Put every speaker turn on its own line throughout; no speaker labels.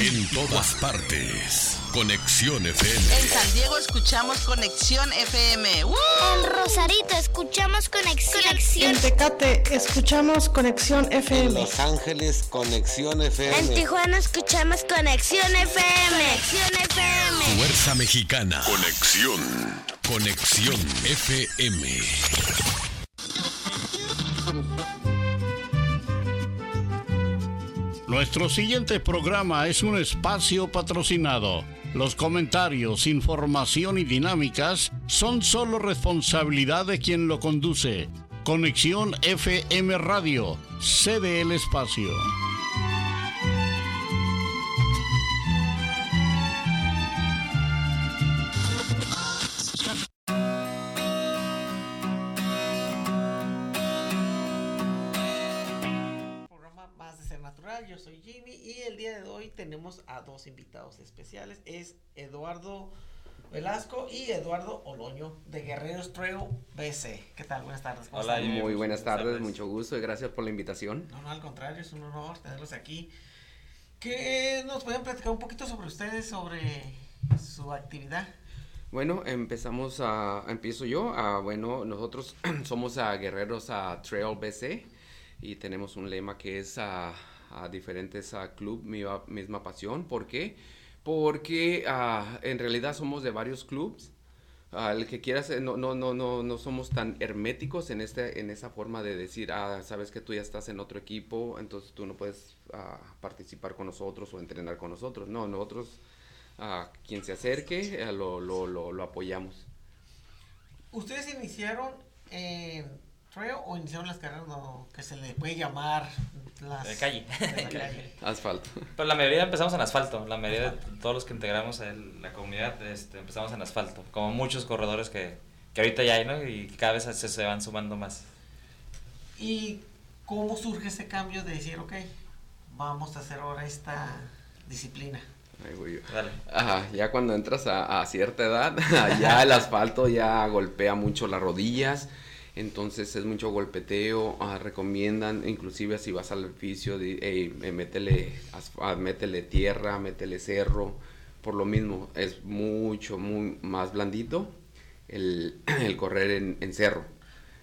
En todas partes. Conexión FM.
En San Diego escuchamos Conexión FM.
En Rosarito escuchamos Conexión.
En Tecate escuchamos Conexión FM.
En Los Ángeles Conexión FM.
En Tijuana escuchamos Conexión FM. Conexión FM.
Fuerza Mexicana. Conexión. Conexión FM.
Nuestro siguiente programa es un espacio patrocinado. Los comentarios, información y dinámicas son solo responsabilidad de quien lo conduce. Conexión FM Radio, cede el espacio.
Tenemos a dos invitados especiales. Es Eduardo Velasco y Eduardo Oloño de Guerreros Trail BC. ¿Qué tal? Buenas tardes.
Hola, muy buenas tardes, mucho gusto y gracias por la invitación.
No, no, al contrario, es un honor tenerlos aquí. ¿Qué nos pueden platicar un poquito sobre ustedes, sobre su actividad?
Bueno, empezamos a, empiezo yo. A, bueno, nosotros somos a Guerreros a Trail BC y tenemos un lema que es a a diferentes a club, mi misma pasión. ¿Por qué? Porque uh, en realidad somos de varios clubs. Uh, el que quieras, no, no, no, no, no somos tan herméticos en, este, en esa forma de decir, ah, sabes que tú ya estás en otro equipo, entonces tú no puedes uh, participar con nosotros o entrenar con nosotros. No, nosotros, quien se acerque, eh, lo, lo, lo, lo apoyamos.
Ustedes iniciaron en trail o iniciaron las carreras que se le puede llamar las
de calle.
asfalto.
Pero la mayoría empezamos en asfalto. La mayoría de todos los que integramos en la comunidad este, empezamos en asfalto. Como muchos corredores que, que ahorita ya hay, ¿no? Y cada vez se, se van sumando más.
¿Y cómo surge ese cambio de decir, ok, vamos a hacer ahora esta disciplina?
Voy yo. Ajá, ya cuando entras a, a cierta edad, ya el asfalto ya golpea mucho las rodillas entonces es mucho golpeteo, uh, recomiendan inclusive si vas al edificio, de, hey, métele, métele tierra, métele cerro, por lo mismo es mucho, muy más blandito el, correr en, en, cerro,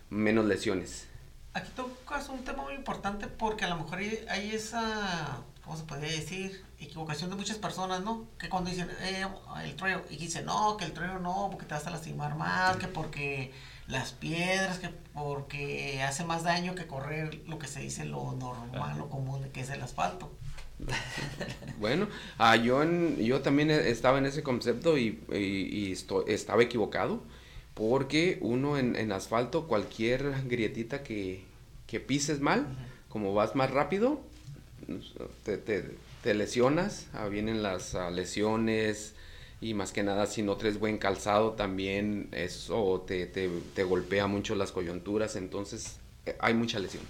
menos lesiones.
Aquí tocas un tema muy importante porque a lo mejor hay, hay esa, ¿cómo se podría decir? Equivocación de muchas personas, ¿no? Que cuando dicen eh, el trail y dicen, no, que el trail no, porque te vas a lastimar más, que porque las piedras, que porque hace más daño que correr lo que se dice lo normal, lo común, que es el asfalto.
bueno, ah, yo, yo también estaba en ese concepto y, y, estaba equivocado, porque uno en, asfalto, cualquier grietita que, que pises mal, como vas más rápido, te, te, lesionas, ah, vienen las ah, lesiones, y más que nada si no traes buen calzado también eso te, te, te golpea mucho las coyunturas, entonces eh, hay mucha lesión.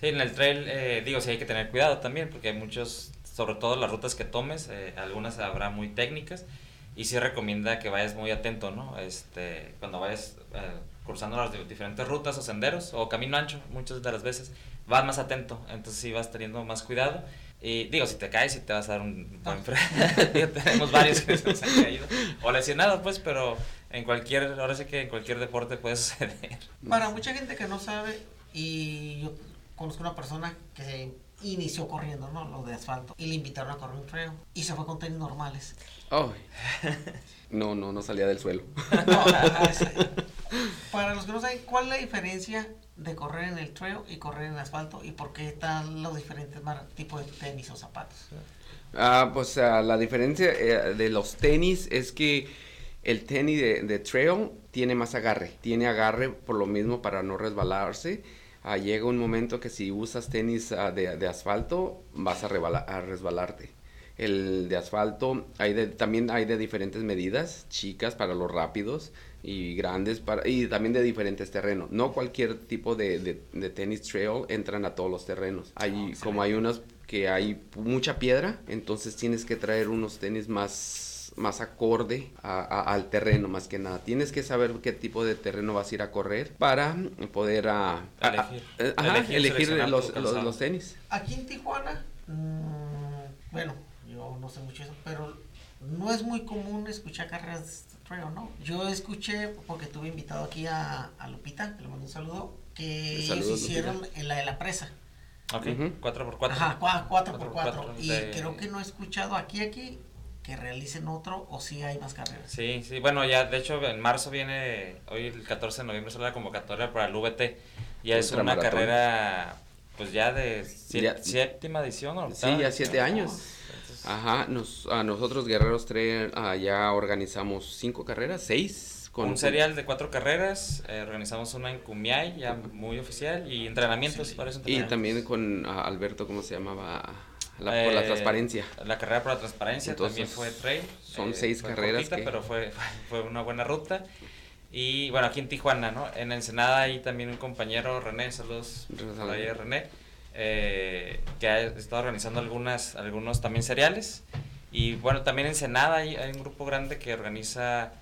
Sí, en el trail eh, digo, sí hay que tener cuidado también porque hay muchos, sobre todo las rutas que tomes, eh, algunas habrá muy técnicas y sí recomienda que vayas muy atento, ¿no? Este, cuando vayas cruzando las diferentes rutas o senderos o camino ancho, muchas de las veces vas más atento, entonces sí vas teniendo más cuidado y digo, si te caes, y te vas a dar un buen tenemos varios que se nos han caído. O lesionados, pues, pero en cualquier, ahora sí que en cualquier deporte puede suceder.
Para mucha gente que no sabe, y yo conozco una persona que inició corriendo, ¿no? Lo de asfalto. Y le invitaron a correr un trail. Y se fue con tenis normales.
Oh. No, no, no salía del suelo.
para los que no saben, ¿cuál es la diferencia de correr en el trail y correr en asfalto y por qué están los diferentes tipos de tenis o zapatos?
Ah, pues uh, la diferencia eh, de los tenis es que el tenis de, trail tiene más agarre, tiene agarre por lo mismo para no resbalarse. Uh, llega un momento que si usas tenis uh, de, de, asfalto vas a, a, resbalarte. El de asfalto hay de, también hay de diferentes medidas, chicas para los rápidos, y grandes para, y también de diferentes terrenos. No cualquier tipo de, de, tenis trail entran a todos los terrenos. Hay, como hay unos que hay mucha piedra, entonces tienes que traer unos tenis más, más acorde al terreno, más que nada. Tienes que saber qué tipo de terreno vas a ir a correr para poder a, elegir, los, los, tenis.
Aquí en Tijuana, mm, bueno, yo no sé mucho eso, pero no es muy común escuchar carreras de trail, ¿no? Yo escuché, porque tuve invitado aquí a, a Lupita, que le mando un saludo, que ellos hicieron
Lupita.
en la de la presa.
Ok,
Ujú.
4x4.
Ajá, 4x4.
Cuatro por cuatro,
Y
de-
creo que no he escuchado aquí, aquí, que realicen otro o si hay más carreras.
Sí, sí, bueno, ya de hecho en marzo viene, hoy el 14 de noviembre sale la convocatoria para el VT. Ya es una carrera, pues ya de siete-
Ya-
séptima edición, ¿o
Sí, ya siete años. Ajá, nos, a nosotros Guerreros Trail ah, ya organizamos cinco carreras, seis. Con
un serial de cuatro carreras, eh, organizamos una en Cumiay, ya muy oficial, y entrenamientos para eso.
Y también con ah, Alberto, ¿cómo se llamaba? La, por
Eh,
la transparencia.
La carrera por la transparencia
Entonces,
también fue trail.
son seis
fue
carreras
cortita,
que-
pero fue, fue una buena ruta. Y bueno, aquí en Tijuana, ¿no? En Ensenada hay también un compañero, René, saludos por a René, eh, que ha estado organizando algunas, algunos también seriales. Y bueno, también en Ensenada hay, hay un grupo grande que organiza,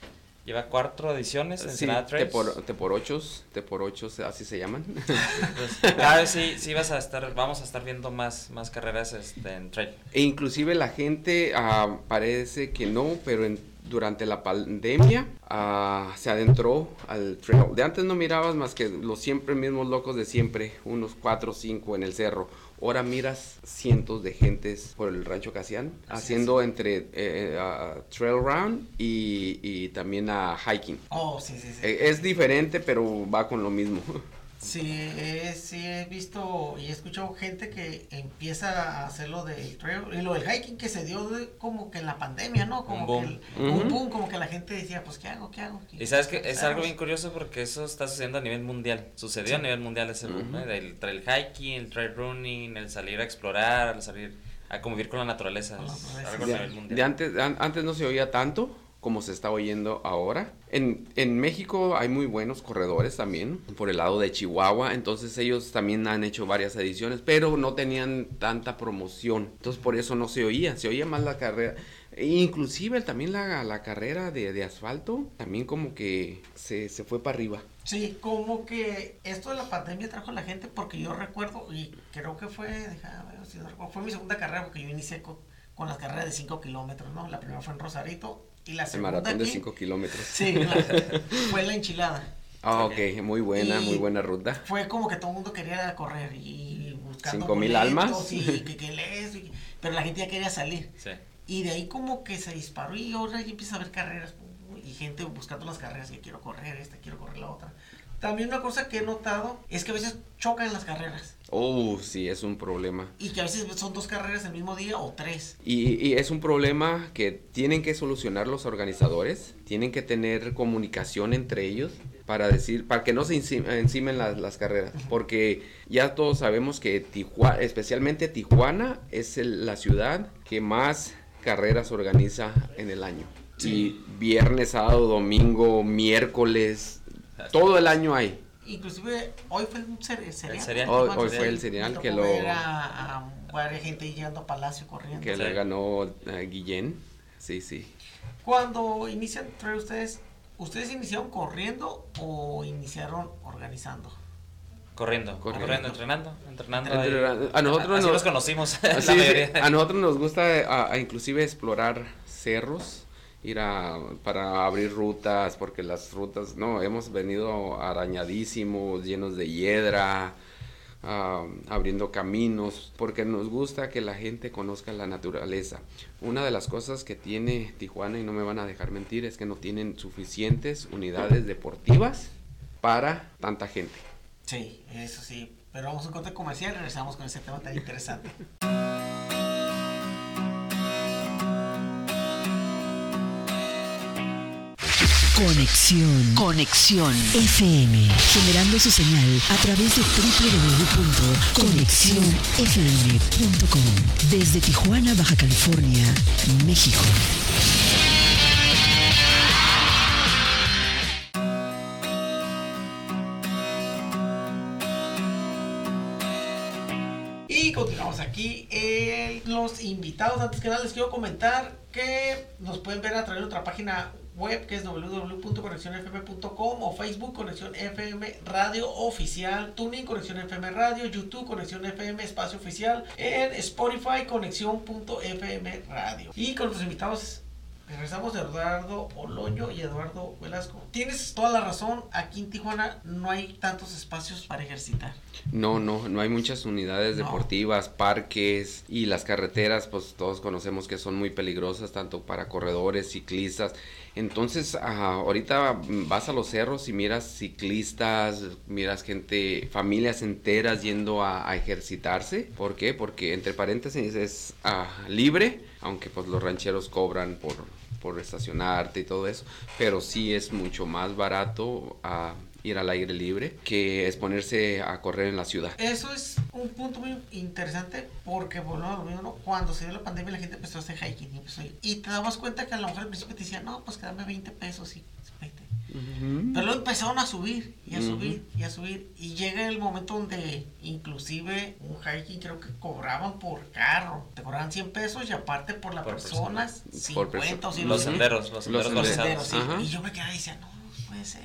lleva cuatro ediciones,
Sí,
Ensenada
te
Trails.
por, te por ochos, te por ochos, así se llaman.
Entonces, cada vez sí, sí vas a estar, vamos a estar viendo más, más carreras este, en trail.
E inclusive la gente ah, parece que no, pero en- durante la pandemia ah, se adentró al trail. De antes no mirabas más que los siempre mismos locos de siempre, unos cuatro o cinco en el cerro. Ahora miras cientos de gentes por el rancho Casián haciendo entre eh, ah, trail run y, y también a hiking.
Oh, sí, sí, sí.
Eh, es diferente, pero va con lo mismo.
Sí, eh, sí he visto y he escuchado gente que empieza a hacer lo del trail y lo del hiking que se dio de- como que en la pandemia, ¿no? Como
Un boom.
que el- un boom, como que la gente decía, pues ¿qué hago? ¿Qué hago?
Y sabes que es algo bien curioso porque eso está sucediendo a nivel mundial. Sucedió a nivel mundial ese boom. ¿eh? Del trail hiking, el trail running, el salir a explorar, el salir a convivir con la naturaleza.
Con la
Es
naturaleza.
algo a
De,
nivel mundial.
de antes, an- antes no se oía tanto como se está oyendo ahora. En, en México hay muy buenos corredores también, por el lado de Chihuahua, entonces ellos también han hecho varias ediciones, pero no tenían tanta promoción, entonces por eso no se oía, se oía más la carrera. E inclusive también la, la carrera de, de asfalto, también como que se, se fue para arriba.
Sí, como que esto de la pandemia trajo a la gente porque yo recuerdo y creo que fue, déjame fue mi segunda carrera porque yo inicié con, con las carreras de 5 kilómetros, ¿no? La primera fue en Rosarito y la
El maratón de
aquí-
5 kilómetros.
Sí, la- fue la enchilada.
Ah, ok, muy buena,
Y-
muy buena ruta.
Fue como que todo el mundo quería correr y buscando
Cinco mil almas.
y que, que y- pero la gente ya quería salir.
Sí.
Y de ahí como que se disparó y ahora ya empieza a haber carreras y gente buscando las carreras que quiero correr esta, quiero correr la otra. También una cosa que he notado es que a veces chocan las carreras
Oh, sí, es un problema.
y que a veces son dos carreras el mismo día o tres.
Y, y es un problema que tienen que solucionar los organizadores, tienen que tener comunicación entre ellos para decir, para que no se enci- encimen las, las carreras, porque ya todos sabemos que Tijuana, especialmente Tijuana, es el- la ciudad que más carreras organiza en el año. Y viernes, sábado, domingo, miércoles, todo el año hay.
Inclusive hoy fue un cer- cereal.
cereal.
Hoy, fue el cereal que lo
ver a, a varias gente llegando a Palacio corriendo.
que le ganó eh, Guillén. Sí, sí.
Cuando inician trail ustedes, ¿ustedes iniciaron corriendo o iniciaron organizando?
Corriendo,
Corriendo.
corriendo, entrenando, entrenando. ahí.
A nosotros
Así
nos-
nos conocimos.
Sí, sí. A nosotros nos gusta a, a inclusive explorar cerros, ir a para abrir rutas, porque las rutas, no, hemos venido arañadísimos, llenos de hiedra, abriendo caminos, porque nos gusta que la gente conozca la naturaleza. Una de las cosas que tiene Tijuana, y no me van a dejar mentir, es que no tienen suficientes unidades deportivas para tanta gente.
Sí, eso sí. Pero vamos a un corte comercial y regresamos con ese tema tan interesante.
Conexión. Conexión. FM. Generando su señal a través de www.conexionfm.com. Desde Tijuana, Baja California, México.
Aquí. El los invitados, antes que nada les quiero comentar que nos pueden ver a través de nuestra página web que es www.conexionfm.com o Facebook Conexión FM Radio Oficial, Tuning Conexión FM Radio, YouTube Conexión FM Espacio Oficial, en Spotify Conexión.fm Radio. Y con los invitados Regresamos de Eduardo Oloño y Eduardo Velasco. Tienes toda la razón, aquí en Tijuana no hay tantos espacios para ejercitar.
No, no, no hay muchas unidades deportivas, parques y las carreteras, pues todos conocemos que son muy peligrosas, tanto para corredores, ciclistas. Entonces, ahorita vas a los cerros y miras ciclistas, miras gente, familias enteras yendo a, ejercitarse. ¿Por qué? Porque entre paréntesis es ah, libre, aunque pues los rancheros cobran por por estacionarte y todo eso, pero sí es mucho más barato a ir al aire libre que es ponerse a correr en la ciudad.
Eso es un punto muy interesante porque, bueno, cuando se dio la pandemia la gente empezó a hacer hiking y, te dabas cuenta que a lo mejor al principio te decían, no, pues quédame 20 pesos y pero luego empezaron a subir y a subir y a subir. Y llega el momento donde inclusive un hiking creo que cobraban por carro. Te cobraban 100 pesos y aparte por las personas 50 o 100
Los senderos, los senderos, los senderos,
Y yo me quedaba y decía, no, no puede ser.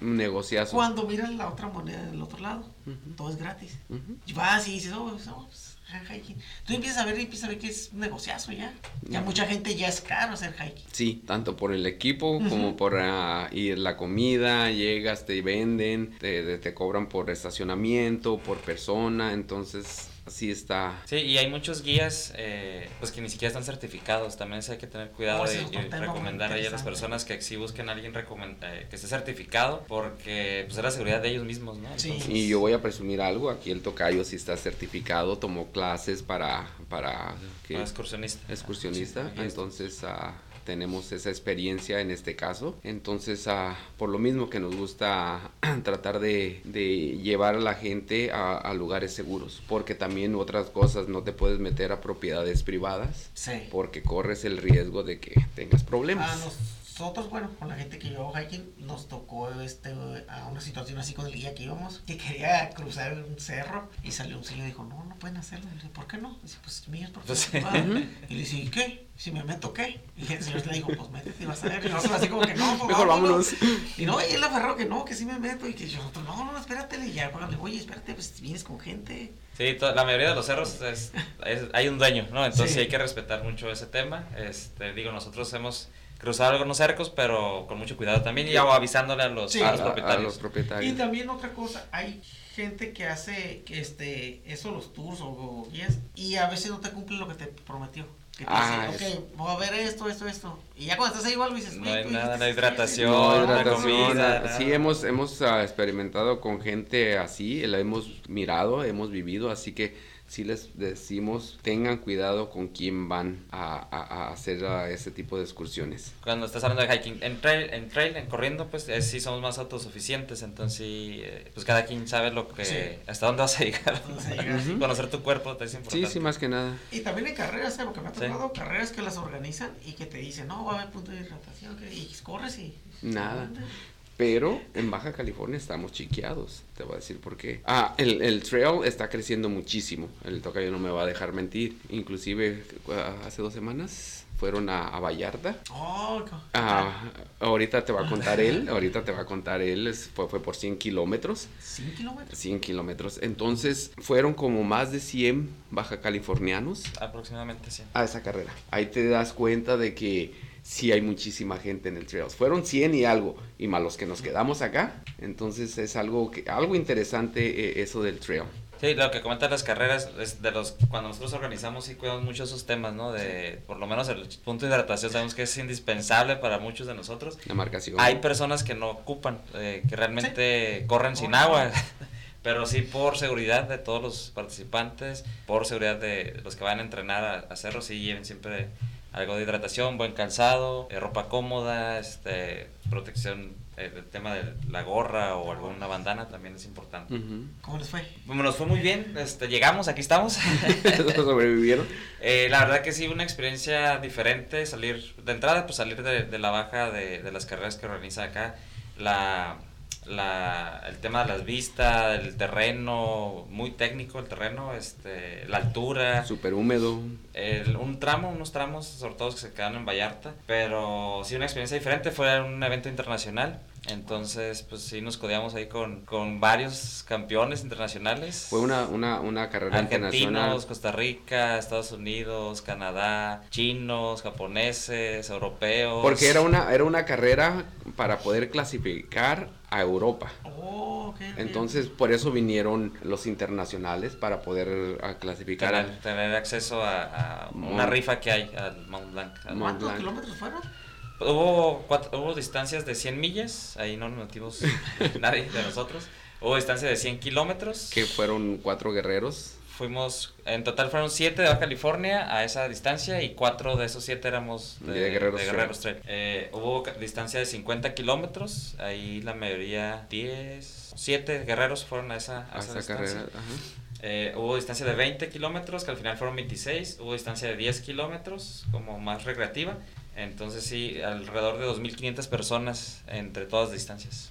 Un negociazo.
Cuando miras la otra moneda del otro lado, todo es gratis. Y vas y dices, oh, pues, hiking. Tú empiezas a ver y empiezas a ver que es un negociazo ya. Ya mucha gente ya es caro hacer hiking.
Sí, tanto por el equipo como por uh, ir la comida, llegas, te venden, te, te cobran por estacionamiento, por persona, entonces así está.
Sí, y hay muchos guías eh, pues que ni siquiera están certificados. También hay que tener cuidado oh, y, recomendar a las personas que sí busquen a alguien eh, que esté certificado porque pues es la seguridad de ellos mismos, ¿no?
Sí. Y yo voy a presumir algo, aquí el tocayo sí está certificado, tomó clases para... para
¿qué? excursionista.
Excursionista, entonces... Uh, tenemos esa experiencia en este caso. Entonces, ah, por lo mismo que nos gusta tratar de, llevar a la gente a, lugares seguros, porque también otras cosas no te puedes meter a propiedades privadas, porque corres el riesgo de que tengas problemas.
Ah, nosotros, bueno, con la gente que llevó hiking, nos tocó este, a una situación así con el guía que íbamos, que quería cruzar un cerro y salió un señor y dijo, no, no pueden hacerlo. Y le dije, ¿por qué no? dice, pues mío es profesional. Y le dice, ¿y qué? Si me meto, ¿qué? Y el señor le dijo, pues métete y vas a ver. Y nosotros así como que no, pues
Mejor vámonos.
Y no, y él aferró que no, que sí me meto. Y que yo, no, no, espérate. Y ya, le oye, espérate, pues vienes con gente.
Sí, la mayoría de los cerros es, hay un dueño, ¿no? Entonces sí. hay que respetar mucho ese tema. Este, digo, nosotros hemos cruzar algunos cercos, pero con mucho cuidado también y avisándole a los, propietarios.
Y también otra cosa, hay gente que hace que este eso los tours o, guías y a veces no te cumple lo que te prometió. Que te ah, dice, ok, voy a ver esto, esto, esto. Y ya cuando estás ahí igual dices,
no hay nada, no hay hidratación, no, comida.
Sí, hemos, hemos uh, experimentado con gente así, la hemos mirado, hemos vivido, así que si les decimos tengan cuidado con quién van a, hacer ese tipo de excursiones.
Cuando estás hablando de hiking, en trail, en, trail, en corriendo, pues eh, sí somos más autosuficientes, entonces eh, pues cada quien sabe lo que, hasta dónde vas a llegar. Conocer tu cuerpo es importante.
Sí, sí, más que nada.
Y también en carreras, porque me ha tocado carreras que las organizan y que te dicen, no, va a haber punto de hidratación, y corres y...
Nada. Pero en Baja California estamos chiqueados. Te voy a decir por qué. Ah, el, el trail está creciendo muchísimo. El tocayo no me va a dejar mentir. Inclusive ah, hace dos semanas fueron a, a Vallarta.
Oh,
ah, ahorita te va a contar él. Ahorita te va a contar él. Fue, fue por 100 kilómetros.
¿100 kilómetros?
100 kilómetros. Entonces fueron como más de 100 baja californianos.
Aproximadamente 100.
A esa carrera. Ahí te das cuenta de que sí hay muchísima gente en el Trails. Fueron 100 y algo, y más los que nos quedamos acá. Entonces es algo, que, algo interesante eh, eso del trail.
Sí, lo que comentan las carreras es de los cuando nosotros organizamos y cuidamos mucho esos temas, ¿no? De por lo menos el punto de hidratación sabemos que es indispensable para muchos de nosotros.
La marcación.
Hay personas que no ocupan, eh, que realmente corren sin agua. pero sí por seguridad de todos los participantes, por seguridad de los que van a entrenar a, a cerros, sí lleven siempre algo de hidratación, buen calzado, eh, ropa cómoda, este, protección, eh, el tema de la gorra o alguna bandana también es importante.
¿Cómo les fue?
Bueno, nos fue muy bien, este, llegamos, aquí estamos.
¿Sobrevivieron?
Eh, la verdad que sí, una experiencia diferente, salir, de entrada, pues salir de, de la baja de, de, las carreras que organiza acá, la la, el tema de las vistas, el terreno, muy técnico el terreno, este, la altura.
Súper húmedo.
El, un tramo, unos tramos, sobre todo que se quedan en Vallarta, pero sí una experiencia diferente, fue un evento internacional. Entonces, pues sí, nos codeamos ahí con, con varios campeones internacionales.
Fue una, una, una carrera
Argentinos,
internacional.
Costa Rica, Estados Unidos, Canadá, chinos, japoneses, europeos.
Porque era una, era una carrera para poder clasificar a Europa.
Oh.
Entonces, por eso vinieron los internacionales para poder ah, clasificar.
tener,
al-
tener acceso a, a una
Mont-
rifa que hay al Mont Blanc. al-
Mont
¿Cuántos
Blanc.
kilómetros fueron?
Hubo, cuatro- hubo distancias de 100 millas, ahí no nos metimos nadie de nosotros. Hubo distancia de 100 kilómetros.
que fueron cuatro guerreros.
Fuimos, en total fueron 7 de Baja California a esa distancia y 4 de esos 7 éramos de,
De Guerreros
de
Trail.
Guerreros Trail. Eh, hubo distancia de 50 kilómetros, ahí la mayoría 10, 7 guerreros fueron a esa, a
A
esa
esa
distancia.
carrera. ajá.
Eh, hubo distancia de 20 kilómetros, que al final fueron 26. Hubo distancia de 10 kilómetros, como más recreativa. Entonces sí, alrededor de 2.500 personas entre todas las distancias.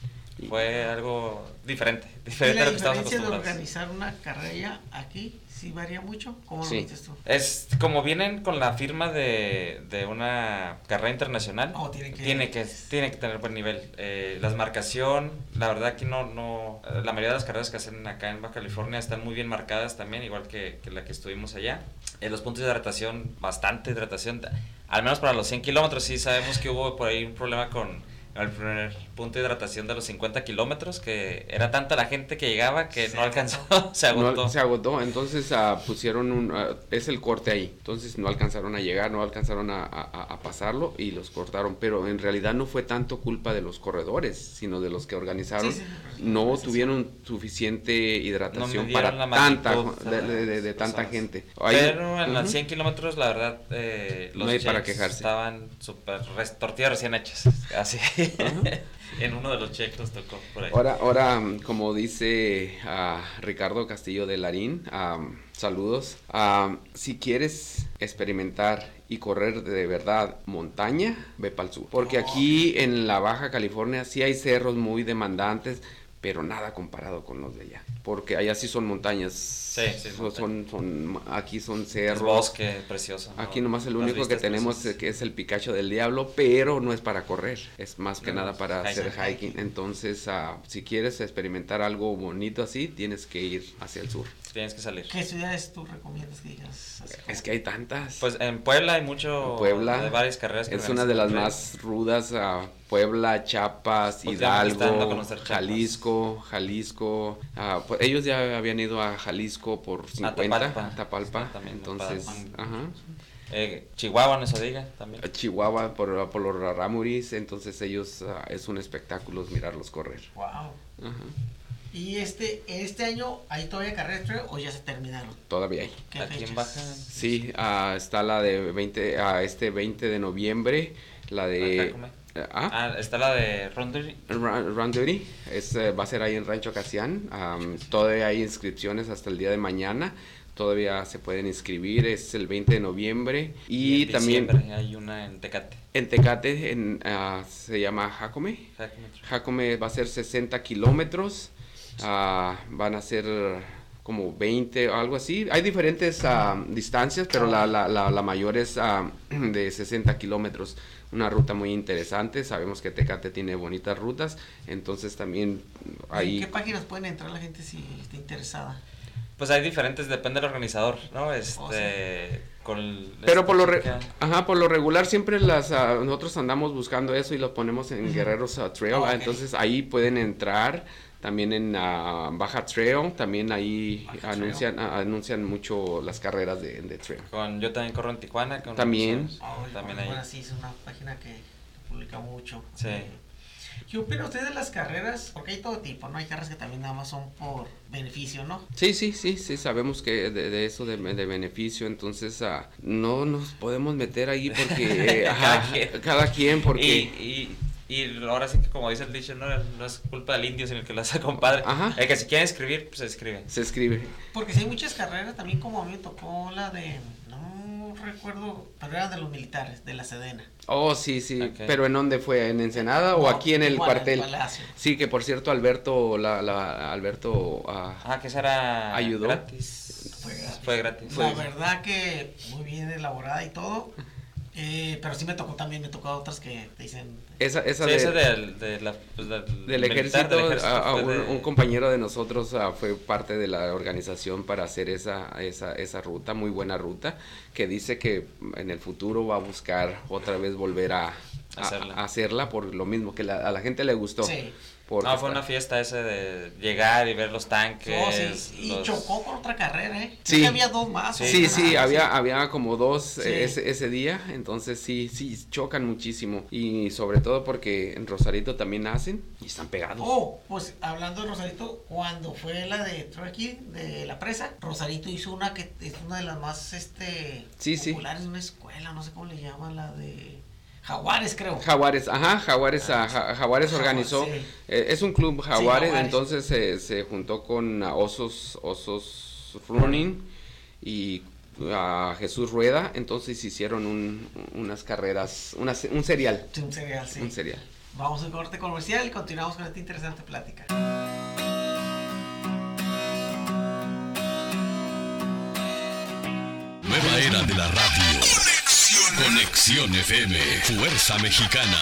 Fue algo diferente,
¿Y
diferente a lo que estamos
diferencia de
acostumbrados.
organizar una carrera aquí sí varía mucho? ¿Cómo
Sí.
lo dices tú?
Es como vienen con la firma de, de una carrera internacional,
Oh, tiene que-
tiene que tiene que tener buen nivel. Eh, la marcación, la verdad que no no la mayoría de las carreras que hacen acá en Baja California están muy bien marcadas también, igual que, que la que estuvimos allá. Eh, los puntos de hidratación, bastante hidratación, al menos para los 100 kilómetros sí sabemos que hubo por ahí un problema con el primer punto de hidratación de los 50 kilómetros, que era tanta la gente que llegaba que no alcanzó, se agotó.
No, se agotó, entonces ah, pusieron un... ah, es el corte ahí, entonces no alcanzaron a llegar, no alcanzaron a, a- a pasarlo y los cortaron, pero en realidad no fue tanto culpa de los corredores, sino de los que organizaron.
Sí, sí,
no tuvieron suficiente hidratación
No
para tanta, de,
de
de- tanta gente. Ahí-
Pero en
Ujú.
100 kilómetros, la verdad, eh, los
No hay para quejarse.
estaban súper tortillas recién hechas, así. en uno de los checks nos tocó por ahí.
Ahora, ahora, como dice ah, Ricardo Castillo de Larín, am, saludos. Am, si quieres experimentar y correr de verdad montaña, ve para el sur. Porque aquí en la Baja California sí hay cerros muy demandantes, pero nada comparado con los de allá. Porque allá sí son montañas.
Sí, sí,
son, son, son- aquí son
Es
cerros.
bosque precioso. ¿no?
Aquí nomás el único que tenemos
preciosas.
que es el Picacho del Diablo, pero no es para correr, es más que
No,
nada para hacer
hiking.
hiking. Entonces, ah, si quieres experimentar algo bonito así, tienes que ir hacia el sur.
Tienes que salir.
¿Qué ciudades tú recomiendas que digas? así como-
Es que hay tantas.
Pues en Puebla hay mucho.
En Puebla
de varias carreras. que
es una de las más rudas, ah, Puebla, Chiapas,
a
Hidalgo,
conocer Chiapas.
Jalisco, Jalisco. ah, pues ellos ya habían ido a Jalisco por 50,
Tapalpa.
Tapalpa,
Sí, también,
entonces,
Tapalpa.
ajá.
Eh, Chihuahua, no se diga también.
Chihuahua por, por los Rarámuris, entonces ellos ah, es un espectáculo mirarlos correr.
Wow.
Ajá.
¿Y este, este año hay todavía carreras trail o ya se terminaron?
Todavía hay.
¿Qué
en
fechas?
Baja.
Sí, ah, está la de 20, ah, este 20 de noviembre, la de...
Jacome.
ah,
Ah, está la de Rondery.
Run, Run Duty, es, eh, va a ser ahí en Rancho Casián. am, todavía hay inscripciones hasta el día de mañana. Todavía se pueden inscribir, es el 20 de noviembre. Y,
en
también
diciembre hay una en Tecate.
en Tecate en, ah, se llama Jacome.
Jacome
va a ser 60 kilómetros. Ah, van a ser como 20 o algo así. Hay diferentes ah, distancias, pero la, la, la, la mayor es ah, de 60 kilómetros. Una ruta muy interesante. Sabemos que Tecate tiene bonitas rutas. Entonces también
¿En
ahí...
qué páginas pueden entrar la gente si está interesada?
Pues hay diferentes, depende del organizador, ¿no? Este,
Oh, sí.
con
Pero por lo, re-
chica-
ajá, por lo regular siempre las nosotros andamos buscando eso y lo ponemos en Guerreros Trail. Entonces ahí pueden entrar. También en ah, Baja Trail, también ahí
Baja
anuncian, ah, anuncian mucho las carreras de, de trail.
Con, yo también corro en Tijuana. Con
También.
Ay,
también
bueno,
ahí.
sí, es una página que publica mucho.
Sí.
Eh, ¿Qué opina usted de las carreras? Porque hay todo tipo, ¿no? Hay carreras que también nada más son por beneficio, ¿no?
Sí, sí, sí, sí, sabemos que de, de eso de, de beneficio, entonces ah, no nos podemos meter ahí porque eh,
Cada
ajá,
quien.
cada quien porque
Y, y, y ahora sí que como dice el dicho, no, no es culpa del indio, sino el que lo hace compadre.
Ajá.
El que si quieren escribir, pues se escribe.
se escribe.
Porque sí hay muchas carreras también como a mí me tocó la de... No recuerdo, pero era de los militares, de la Sedena.
Oh, sí, sí. ¿Pero en dónde fue? ¿En Ensenada o aquí en el cuartel? sí, que por cierto, Alberto, la, la Alberto...
ah, ah que será
ayudó.
Gratis. Fue gratis.
La verdad que muy bien elaborada y todo. Eh, pero sí me tocó también, me tocó otras que te dicen...
Esa, esa
de, del, de la, pues,
del, ejército, un, compañero de nosotros ah, fue parte de la organización para hacer esa, esa, esa ruta, muy buena ruta, que dice que en el futuro va a buscar otra vez volver a, hacerla. por lo mismo, que a la gente le gustó.
Sí no, fue una fiesta ese de llegar y ver los tanques.
Y chocó con otra carrera, ¿eh? Sí. había dos más.
Sí, sí, había, había como dos ese, ese, día, entonces sí, sí, chocan muchísimo. Y sobre todo porque en Rosarito también nacen y están pegados.
Oh, pues hablando de Rosarito, cuando fue la de Truckee, de la presa, Rosarito hizo una que es una de las más este
sí,
populares en una escuela, no sé cómo le llaman, la de... Jaguares, creo.
Jaguares, ajá, Jaguares, ah, Jaguares organizó, eh, es un club Jaguares, entonces se juntó con Osos, Osos Running y a Jesús Rueda, entonces hicieron un, unas carreras, una, un serial.
un serial, sí.
Un serial.
Vamos a un corte comercial y continuamos con esta interesante plática.
Nueva era de la radio. Conexión FM, Fuerza Mexicana.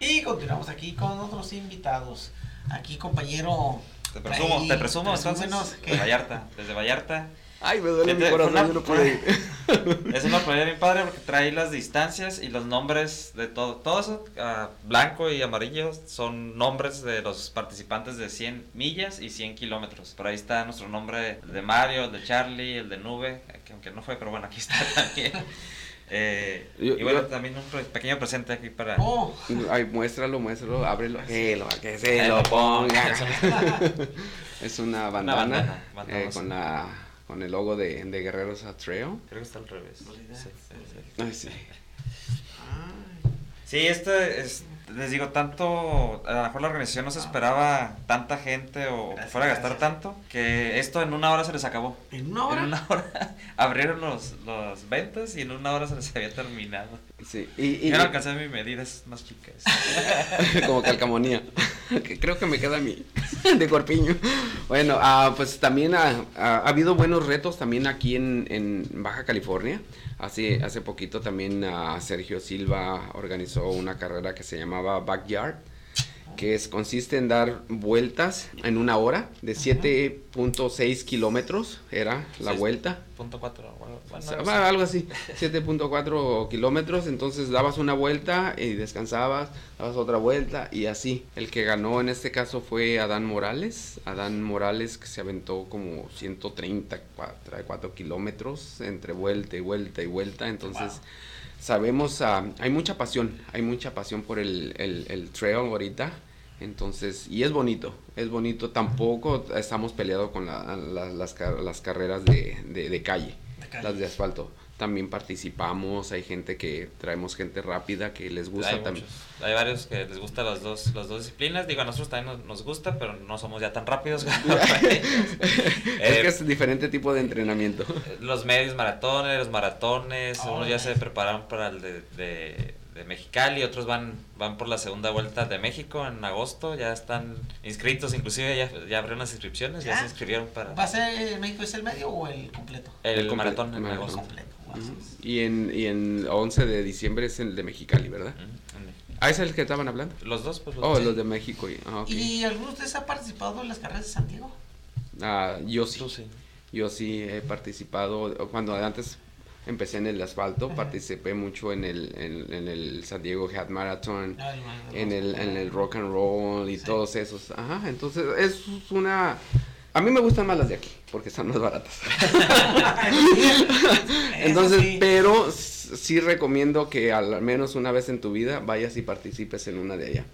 Y continuamos aquí con otros invitados. Aquí, compañero.
Te presumo, te presumo entonces. De Vallarta, desde Vallarta.
Ay, me duele mi corazón, yo no puedo ir.
Es una playa bien padre porque trae las distancias y los nombres de todo. Todo eso, uh, blanco y amarillo, son nombres de los participantes de 100 millas y 100 kilómetros. Por ahí está nuestro nombre de Mario, el de Charlie, el de Nube, que aunque no fue, pero bueno, aquí está también. Eh, y bueno, también un pequeño presente aquí para.
Oh. Ay, muéstralo, muéstralo, ábrelo. Que, lo, que se lo ponga. es una bandana, eh, con la con el logo de, de Guerreros a Trail.
Creo que está al revés. Sí,
sí.
Sí, este es, les digo, tanto, a lo mejor la organización no se esperaba tanta gente o fuera a gastar tanto, que esto en una hora se les acabó.
¿En una hora?
En una hora abrieron los, los ventas y en una hora se les había terminado.
Sí,
y, y no alcancé mis medidas más chicas.
Como calcamonía. Creo que me queda a mí de corpiño. Bueno, ah, pues también ha, ha, habido buenos retos también aquí en, en Baja California. Hace, hace poquito también uh, Sergio Silva organizó una carrera que se llamaba Backyard que es, consiste en dar vueltas en una hora de 7.6 kilómetros, era la vuelta. algo así, 7.4 kilómetros, entonces dabas una vuelta y descansabas, dabas otra vuelta y así. El que ganó en este caso fue Adán Morales, Adán Morales que se aventó como 134 kilómetros entre vuelta y vuelta y vuelta, entonces... sabemos, uh, hay mucha pasión, hay mucha pasión por el, el, el, trail ahorita. Entonces, y es bonito, es bonito. Tampoco estamos peleados con la, las, las, carreras de, de, calle, las de asfalto. También participamos, hay gente que traemos gente rápida que les gusta
hay
también.
Hay varios que les gustan las dos, las dos disciplinas. Digo, a nosotros también nos, gusta, pero no somos ya tan rápidos.
es que es diferente tipo de entrenamiento.
Los medios maratones, los maratones, unos ya se preparan para el de de Mexicali, otros van, van por la segunda vuelta de México en agosto, ya están inscritos, inclusive ya, ya abrieron las inscripciones, ya, se inscribieron para...
¿Va a ser México es el medio o el completo?
El, maratón en agosto.
Completo.
Y en, y en 11 de diciembre es el de Mexicali, ¿verdad? Ah, es el que estaban hablando.
Los dos, pues
los Oh, los de México. Y, ah,
¿Y alguno de ustedes ha participado en las carreras de San Diego?
Ah, yo sí. sí. Yo sí he participado. Cuando antes empecé en el asfalto, participé mucho en el, en, el San Diego Hat Marathon, en, el, en el rock and roll y todos esos. Ajá, entonces es una... A mí me gustan más las de aquí, porque están más baratas. entonces, pero sí recomiendo que al menos una vez en tu vida vayas y participes en una de allá.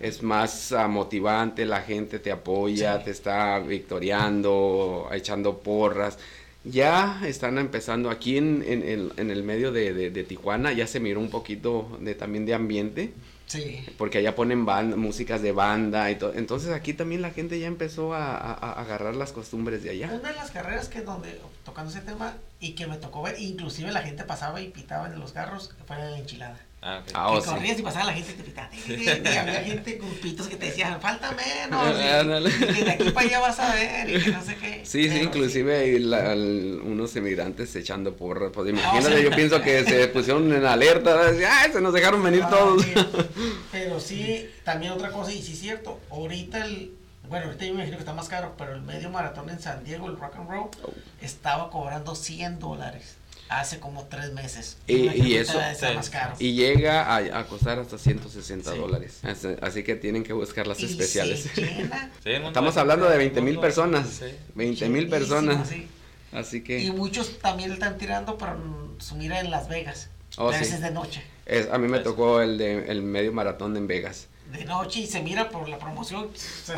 Es más uh, motivante, la gente te apoya, te está victoriando, echando porras ya están empezando aquí en, en, en el medio de, de, Tijuana, ya se miró un poquito de también de ambiente.
Sí.
Porque allá ponen banda, músicas de banda y todo. Entonces aquí también la gente ya empezó a, a, agarrar las costumbres de allá.
Una de las carreras que donde tocando ese tema y que me tocó ver, inclusive la gente pasaba y pitaba en los carros, fue la enchilada.
Ah, ok.
Ah,
que
oh, sí.
corrías y pasaba la gente y te pitaba. Y había gente, grupitos que te decían, falta menos. y- y que de aquí para allá vas a ver y que no sé qué.
Sí, sí,
Pero
inclusive hay la- al- unos emigrantes echando porras. Pues imagínate,
sí.
yo pienso que se pusieron en alerta. Decían, ¡Ay, se nos dejaron venir
Ah,
todos!
sí. Pero sí, también otra cosa, y sí es cierto, ahorita el, bueno, ahorita yo me imagino que está más caro, pero el medio maratón en San Diego, el Rock and Roll,
Oh.
estaba cobrando 100 dólares hace como tres meses.
Y- y eso-
más caro.
Y llega a, a costar hasta 160
Sí.
dólares. Así, así que tienen que buscar las
Y
especiales. Estamos hablando de
el
20 mil personas.
Sí.
20 mil personas.
sí.
Así
Y
que
muchos también le están tirando para su mira en Las Vegas.
Oh,
pero
sí.
ese es de noche.
es- a mí me tocó el de el medio maratón en Vegas.
De noche y se mira por la promoción.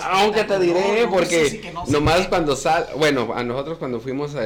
Aunque te diré,
espectacular,
porque
y no
nomás cuando sal, bueno, a nosotros cuando fuimos a-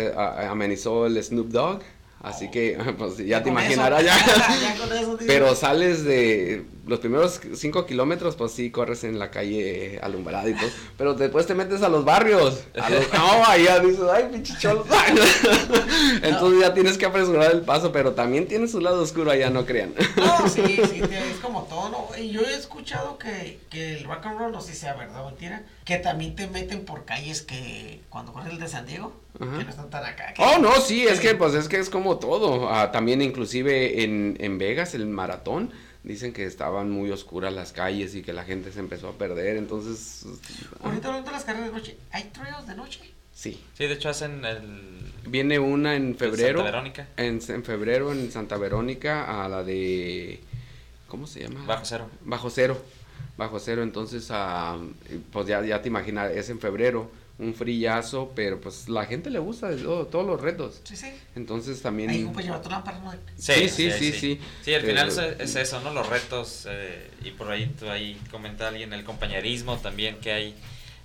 a- amenizó el Snoop Dogg, así que pues ya te
eso,
imaginarás ya. Pero sales de los primeros 5 kilómetros, pues sí, corres en la calle alumbrada y todo. Pero después te metes a los barrios. A los, no, allá dices, ay, pinche cholo. Entonces ya tienes que apresurar el paso, pero también tiene su lado oscuro allá, no crean.
No, sí, sí, es como todo, ¿no? Y yo he escuchado que, que el rock and roll, no sé si sea verdad o mentira, que también te meten por calles que cuando corres el de San Diego,
Ajá.
que no están tan acá. que-
Oh, no, sí, es que pues es que es como todo. Ah, también inclusive en, en Vegas, el maratón, dicen que estaban muy oscuras las calles y que la gente se empezó a perder, entonces... ah,
Ahorita hablando de las carreras de noche, ¿hay trails de noche?
sí.
Sí, de hecho hacen el...
Viene una en febrero.
Santa Verónica.
En, en febrero en Santa Verónica a la de... ¿Cómo se llama?
Bajo cero.
Bajo cero. Bajo cero, entonces, ah, pues ya, ya te imaginas, es en febrero, un frillazo, pero pues la gente le gusta de todo, todos los retos.
Sí, sí.
Entonces también...
Ahí llevar tu lámpara, ¿no?
Sí, sí, sí, sí.
Sí, al final es eso, ¿no? Los retos, eh, y por ahí, tú ahí comenta alguien, el compañerismo también que hay.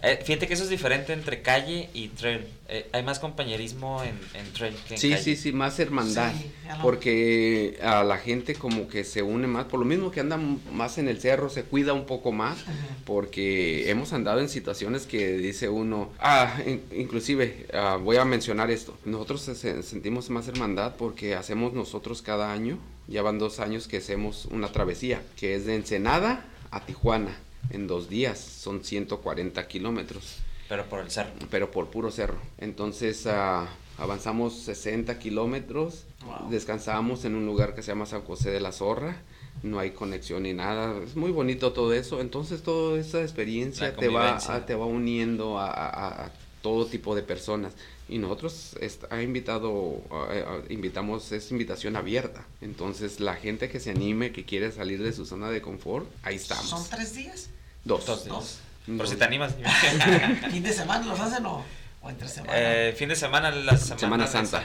Eh, fíjate que eso es diferente entre calle y trail. Eh, hay más compañerismo en, en trail que en
Sí,
calle.
sí, sí, más hermandad.
Sí,
Porque a la gente como que se une más, por lo mismo que andan más en el cerro, se cuida un poco más, porque hemos andado en situaciones que dice uno, ah, in- inclusive, ah, voy a mencionar esto, nosotros se- sentimos más hermandad porque hacemos nosotros cada año, ya van dos años que hacemos una travesía, que es de Ensenada a Tijuana, en dos días, son 140 kilómetros
Pero por el cerro.
pero por puro cerro. Entonces ah, avanzamos 60 kilómetros,
Wow.
descansamos en un lugar que se llama San José de la Zorra, no hay conexión ni nada, es muy bonito todo eso, entonces toda esa experiencia te va, a- te va uniendo a, a- a todo tipo de personas. Y nosotros ha invitado, ah, eh, ah, invitamos, es invitación abierta. Entonces la gente que se anime, que quiere salir de su zona de confort, ahí estamos.
¿Son tres días?
Dos.
Dos días. Por
Dos.
si te animas.
¿Fin de semana los hacen o, o entre semana?
Eh, fin de semana, la semana,
Semana Santa.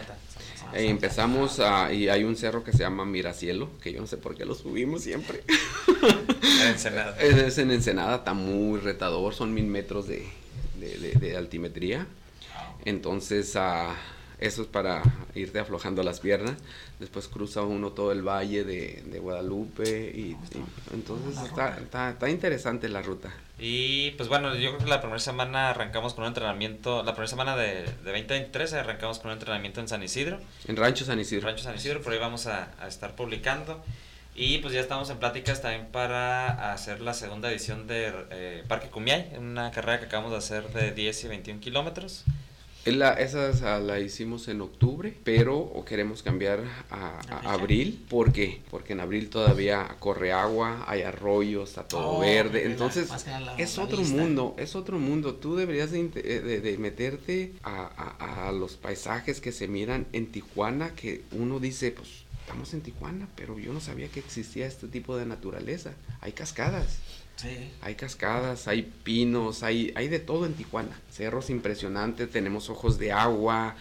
Eh, empezamos a- y hay un cerro que se llama Miracielo, que yo no sé por qué lo subimos siempre.
En Ensenada.
es, es en Ensenada, está muy retador, son mil metros de, de- de- de altimetría. Entonces, ah, eso es para irte aflojando las piernas. Después cruza uno todo el valle de, de Guadalupe y, y entonces está, está, está interesante la ruta.
Y pues bueno, yo creo que la primera semana arrancamos con un entrenamiento, la primera semana de, de 2023 arrancamos con un entrenamiento en San Isidro,
En Rancho San Isidro.
Rancho San Isidro, por ahí vamos a, a estar publicando. Y pues ya estamos en pláticas también para hacer la segunda edición de eh, Parque Cumiay, una carrera que acabamos de hacer de 10 y 21 kilómetros.
La- esa ah, la hicimos en octubre, pero o queremos cambiar a, abril. ¿Por qué? Porque en abril todavía corre agua, hay arroyos, está todo
Oh,
verde. Entonces
la-
es
la
otro
vista.
mundo, es otro mundo. Tú deberías de, eh, de- de meterte a, a- a los paisajes que se miran en Tijuana, que uno dice, pues estamos en Tijuana, pero yo no sabía que existía este tipo de naturaleza. Hay cascadas.
Sí.
Hay cascadas, hay pinos, hay, hay de todo en Tijuana. Cerros impresionantes, tenemos ojos de agua,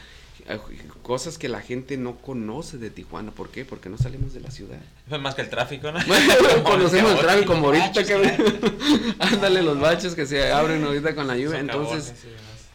eh, cosas que la gente no conoce de Tijuana. ¿Por qué? Porque no salimos de la ciudad.
Más que el tráfico, ¿no?
Conocemos el tráfico como ahorita ándale los baches que se abren ahorita con la lluvia. Entonces,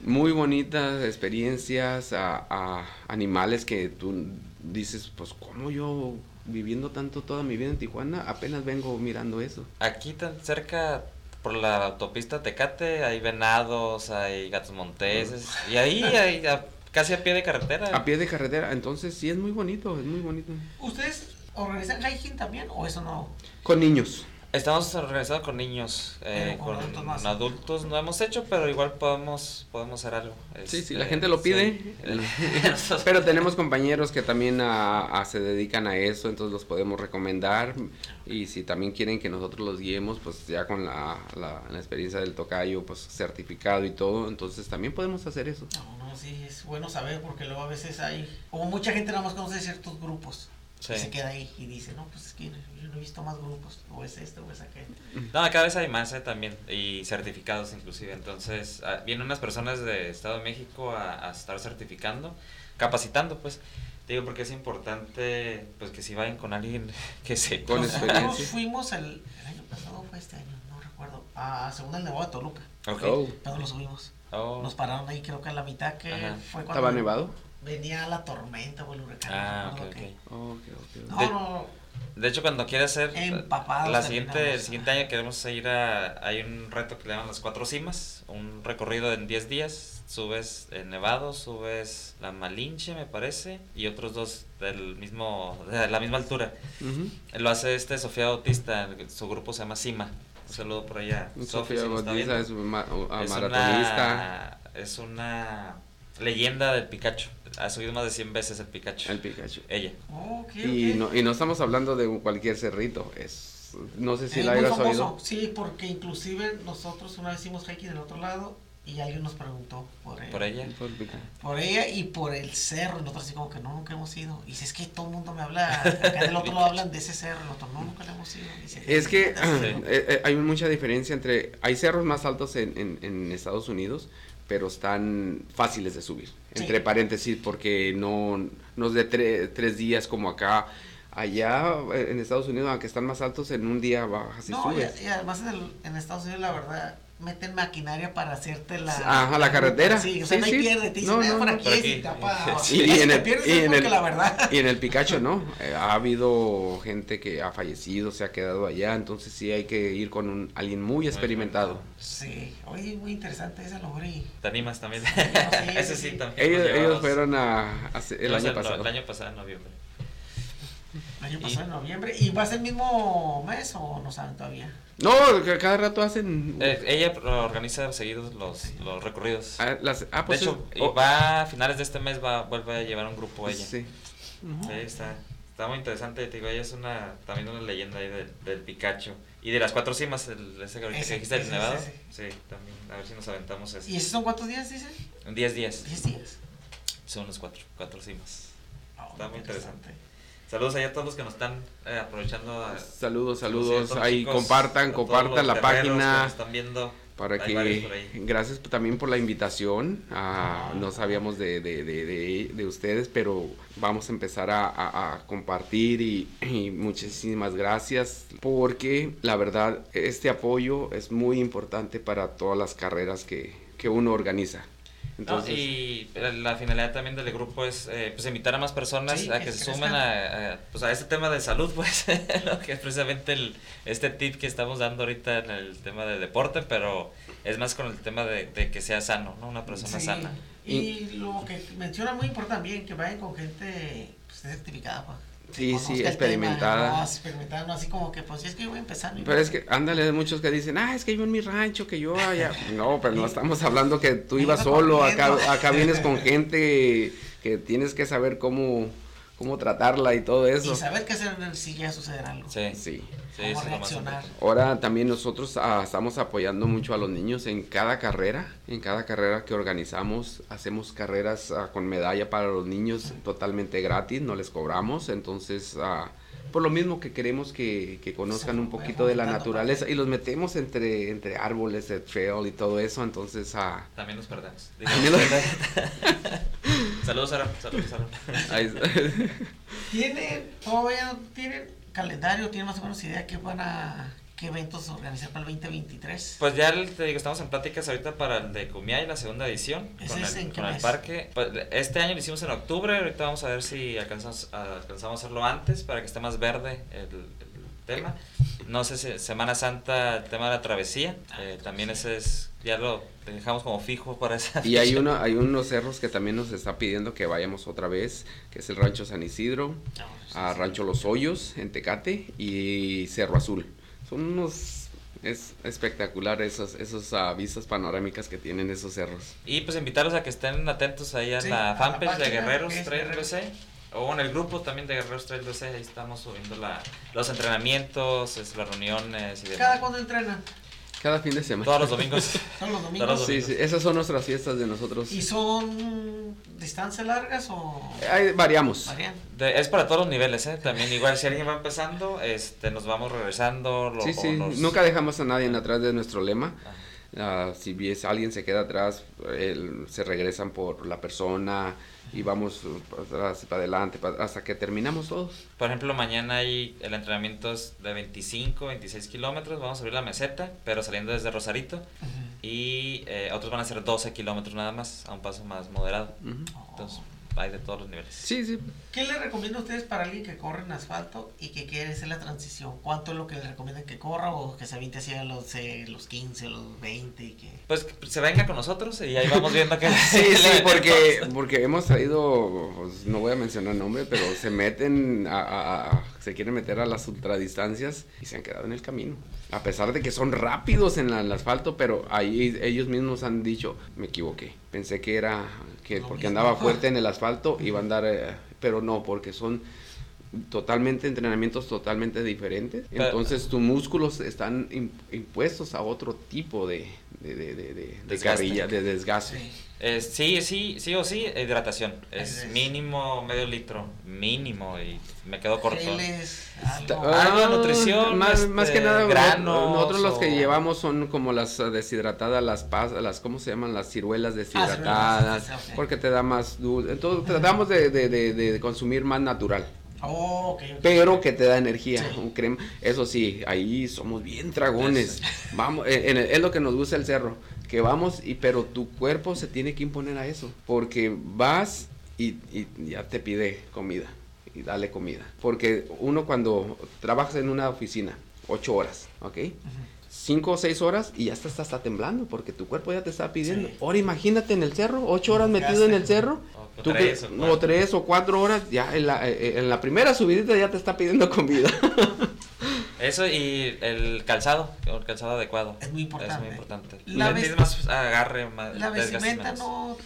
muy bonitas experiencias, a, a animales que tú dices, pues cómo yo viviendo tanto toda mi vida en Tijuana, apenas vengo mirando eso.
Aquí tan cerca, por la autopista Tecate, hay venados, hay gatos monteses, y ahí hay, a casi a pie de carretera.
A pie de carretera, entonces sí es muy bonito, es muy bonito.
¿Ustedes organizan hiking también o eso no?
Con niños.
Estamos organizados con niños, eh,
Pero con
con
adultos
adultos no hemos hecho, pero igual podemos podemos hacer algo.
Sí, sí, la
Este,
gente lo pide.
sí.
Pero tenemos compañeros que también a- a- se dedican a eso, entonces los podemos recomendar. Y si también quieren que nosotros los guiemos, pues ya con la, la- la experiencia del tocayo, pues certificado y todo, entonces también podemos hacer eso.
No, no, sí, es bueno saber porque luego a veces hay, como mucha gente nada más conoce ciertos grupos.
Sí.
Y se queda ahí y dice, no, pues es que yo no he visto más grupos, o es este, o es aquel.
No, cada vez hay más eh, también, y certificados inclusive. Entonces, ah, vienen unas personas de Estado de México a, a estar certificando, capacitando, pues. Digo, porque es importante, pues, que si vayan con alguien que se
Con
Nosotros
experiencia.
fuimos el, el año pasado, fue este año, no recuerdo, a según el Nevado de Toluca.
Ok.
Oh,
Pero lo subimos.
Oh.
Nos pararon ahí, creo que a la mitad que
Ajá.
fue cuando
¿Estaba nevado?
Venía la tormenta o el huracán.
Ah,
no
ok.
Oh, ok, ok.
No,
De-
no,
De hecho, cuando quieras hacer
Empapados
la siguiente, el siguiente año queremos ir a, hay un reto que le llaman las cuatro cimas, un recorrido en 10 días, subes el Nevado, subes la Malinche me parece, y otros dos del mismo, de la misma altura. Lo hace este Sofía Bautista, su grupo se llama Cima. Un saludo por allá.
Sofía
si está
Bautista es ma- a-
Es
maratonista.
una, es una leyenda del Pikachu. Ha subido más de 100 veces el Pikachu.
El Pikachu.
Ella.
ok,
Y
ok.
no, y no estamos hablando de cualquier cerrito, es, no sé si
Es
la hayas oído.
Sí, porque inclusive nosotros una vez hicimos hiking del otro lado y alguien nos preguntó por ella.
Por ella.
Por el Pikachu.
Por ella y por el cerro. Y nosotros así como que no, nunca hemos ido. Y dice, es que todo el mundo me habla, acá del otro lado hablan de ese cerro. El otro, no, nunca le hemos ido. Dice,
Es que eh, eh, hay mucha diferencia entre, hay cerros más altos en, en- en Estados Unidos, pero están fáciles de subir,
Sí.
entre paréntesis, porque no, no es de tre- tres días como acá. Allá eh, en Estados Unidos, aunque están más altos, en un día bajas y
no, y,
subes.
y además en, el- en Estados Unidos, la verdad, meten maquinaria para hacerte la.
Ajá, la carretera.
Sí, o sea,
Sí,
no hay
sí.
pierde. Te dicen,
No,
"Eh,
no,
por
no,
aquí,
por
es",
aquí.
y tapa.
Sí,
y
y en el, y en el-
la verdad.
y en el Picacho, ¿no? Eh, ha habido gente que ha fallecido, se ha quedado allá, entonces sí hay que ir con un, alguien muy experimentado.
Sí, oye, muy interesante esa logrí.
¿Te animas también?
sí,
Ese
sí.
sí también.
Ellos, ellos fueron a, hace- el
no,
año
no,
pasado.
El año pasado, en noviembre.
El año
Y-
pasado en noviembre. ¿Y va a ser el mismo mes o no saben todavía?
No, que cada rato hacen...
Eh, ella organiza seguidos los, los recorridos.
ah, las- ah, pues
de hecho,
es-
y
oh,
va a finales de este mes, va vuelve a llevar un grupo ella.
sí.
Sí, está, está muy interesante, te digo, ella es una, también una leyenda ahí del, del Pikachu. Y de las cuatro cimas, el, ese que ahorita
Ese,
que dijiste, el
ese,
Nevado.
ese,
Sí, también, a ver si nos aventamos eso.
¿Y esos son cuántos días, dice?
En 10 días,
Diez días.
son los cuatro, cuatro cimas.
Oh,
Está muy interesante. Saludos allá a todos los que nos están eh, aprovechando. a-
Saludos, saludos. Ahí
chicos,
compartan, compartan la
que
página.
nos están viendo.
Para
Hay
que,
ahí.
gracias también por la invitación. ah, no sabíamos de, de, de, de- de ustedes, pero vamos a empezar a, a- a compartir y, y muchísimas gracias porque la verdad este apoyo es muy importante para todas las carreras que, que uno organiza.
No, y la finalidad también del grupo es eh, pues invitar a más personas
Sí,
a
que
se sumen a, a, pues a este tema de salud, pues, ¿no? que es precisamente el, este tip que estamos dando ahorita en el tema de deporte, pero es más con el tema de, de que sea sano, ¿no? Una persona
Sí,
sana.
Y lo que menciona muy importante también, que vayan con gente pues, certificada, que
Sí, sí, experimentada.
tema, no, experimentada, no así como que, pues, es que yo voy a empezar. no
Pero es que, ándale, hay muchos que dicen, ah, es que yo en mi rancho, que yo allá. No, pero no estamos hablando que tú ibas
iba
solo, acá, acá vienes con gente que tienes que saber cómo, cómo tratarla y todo eso.
Y saber qué hacer si ya suceder algo.
Sí, sí,
Sí.
sí,
cómo
más
reaccionar.
Ahora también nosotros ah, estamos apoyando mucho a los niños en cada carrera, en cada carrera que organizamos, hacemos carreras ah, con medalla para los niños totalmente gratis, no les cobramos, entonces ah, por lo mismo que queremos que, que conozcan un poquito de la naturaleza y los metemos entre, entre árboles, de trail y todo eso, entonces ah,
También nos perdemos.
También lo-
saludos, Sara. Saludos, Sara.
ahí-
¿Tienen, todavía tienen calendario, tienen más o menos idea qué van a, qué eventos organizar para el 2023?
Pues ya el- te digo, estamos en pláticas ahorita para el de Cumiay, la segunda edición,
¿Ese
con,
es
el,
en qué
con el
mes?
parque. Pues, este año lo hicimos en octubre, ahorita vamos a ver si alcanzamos, a- alcanzamos a hacerlo antes para que esté más verde el, el tema. No sé si Semana Santa, el tema de la travesía, eh, también ese es ya lo dejamos como fijo para esa
Y hay, uno, hay unos cerros que también nos está pidiendo que vayamos otra vez, que es el Rancho San Isidro, a Rancho Los Hoyos en Tecate y Cerro Azul. Son unos... Es espectacular esos, esos ah, vistas panorámicas que tienen esos cerros.
Y pues invitarlos a que estén atentos ahí en
Sí,
la
a la
fanpage de Guerreros Trail. USA o en el grupo también de Guerreros Trail USA, ahí estamos subiendo la, los entrenamientos, es, las reuniones y demás.
¿Cada cuándo entrenan?
Cada fin de semana.
Todos los domingos.
Son los domingos.
Todos los
Sí,
domingos.
sí, esas son nuestras fiestas de nosotros.
¿Y son distancias largas o
Ahí variamos.
varían?
De- es para todos los niveles, ¿eh? También igual si alguien va empezando, este, nos vamos regresando. lo-
Sí, sí,
nos-
nunca dejamos a nadie atrás de nuestro lema. Ah, si ves alguien se queda atrás, él- se regresan por la persona y vamos para atrás, para adelante, para- hasta que terminamos todos.
Por ejemplo, mañana hay el entrenamiento es de 25, 26 kilómetros. Vamos a subir la meseta, pero saliendo desde Rosarito. Y eh, otros van a ser 12 kilómetros nada más, a un paso más moderado. Entonces, hay de todos los niveles.
Sí, sí.
¿Qué le recomienda a ustedes para alguien que corre en asfalto y que quiere hacer la transición? ¿Cuánto es lo que le recomiendan que corra o que se aviente hacia los, eh, los 15, los 20 y que...
Pues que se venga con nosotros y ahí vamos viendo que
Sí, sí, porque, porque hemos traído, pues, no voy a mencionar nombre, pero se meten a, a- a- se quieren meter a las ultradistancias y se han quedado en el camino. A pesar de que son rápidos en la- el asfalto, pero ahí ellos mismos han dicho, me equivoqué. Pensé que era que porque andaba fuerte en el asfalto iba a andar, eh, pero no, porque son totalmente entrenamientos totalmente diferentes.
Pero-
Entonces tus músculos están im- impuestos a otro tipo de, de, de, de- de- carrilla, de desgaste.
Eh, sí, sí, sí o sí, hidratación. Es mínimo medio litro, mínimo, y me quedo corto.
Geles, algo.
De nutrición,
más,
este,
más que nada,
granos
nosotros los que
o-
llevamos son como las eh, deshidratadas, las pasas, las, ¿cómo se llaman? Las ciruelas deshidratadas, porque te da más dulce. Entonces tratamos de, de, de, de consumir más natural,
Oh, ok, ok.
pero que te da energía,
Sí.
un crema. Eso sí, ahí somos bien dragones. Vamos, eh, en el- es lo que nos gusta el cerro, que vamos, y pero tu cuerpo se tiene que imponer a eso, porque vas y, y ya te pide comida y dale comida. Porque uno cuando trabajas en una oficina, ocho horas, ¿ok? Cinco o seis horas y ya estás hasta temblando porque tu cuerpo ya te está pidiendo.
Sí.
Ahora imagínate en el cerro, ocho horas metido en el cerro.
O
tú
tres
que-
o
o
cuatro.
tres o cuatro horas, ya en la, eh, en la primera subidita ya te está pidiendo comida.
Eso y el calzado, el calzado adecuado.
Es muy importante.
Es muy importante.
La ves-
más agarre, más
La vestimenta no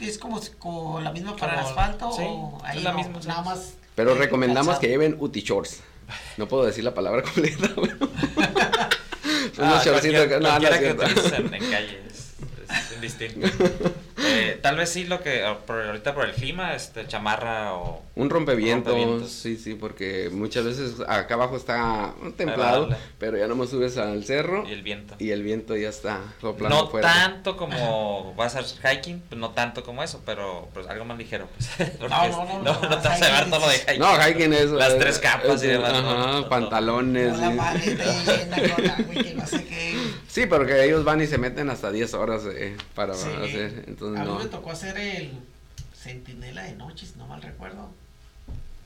es como, si- como la misma para el asfalto
sí,
o ahí
es la
no,
misma,
nada más.
Pero recomendamos
calzado.
que lleven uti shorts. No puedo decir la palabra completa. pero-
Ah,
Unos shortcitos no, no
que en, en calle es, es indistinto. Tal vez sí lo que ah, por, ahorita por el clima, este chamarra o
Un rompevientos,
Rompevientos.
sí, sí, porque muchas veces acá abajo está templado,
Agradable.
pero ya nomás subes al cerro
y el viento.
y el viento ya está soplando
No
fuerte.
tanto como vas a hacer hiking, pues no tanto como eso, pero pues algo más ligero. Pues,
No, no, no, no,
no, te vas a llevar
hiking
todo lo de hiking.
No, hiking es...
Las
eh,
tres capas y
es-
demás, ¿no?
Ajá, pantalones.
Con la
y-
maleta llena con agua y que no sé qué.
Sí, porque ellos van y se meten hasta 10 horas eh, para
Sí.
hacer, entonces
a mí
no.
me tocó hacer el centinela de noche, si no mal recuerdo.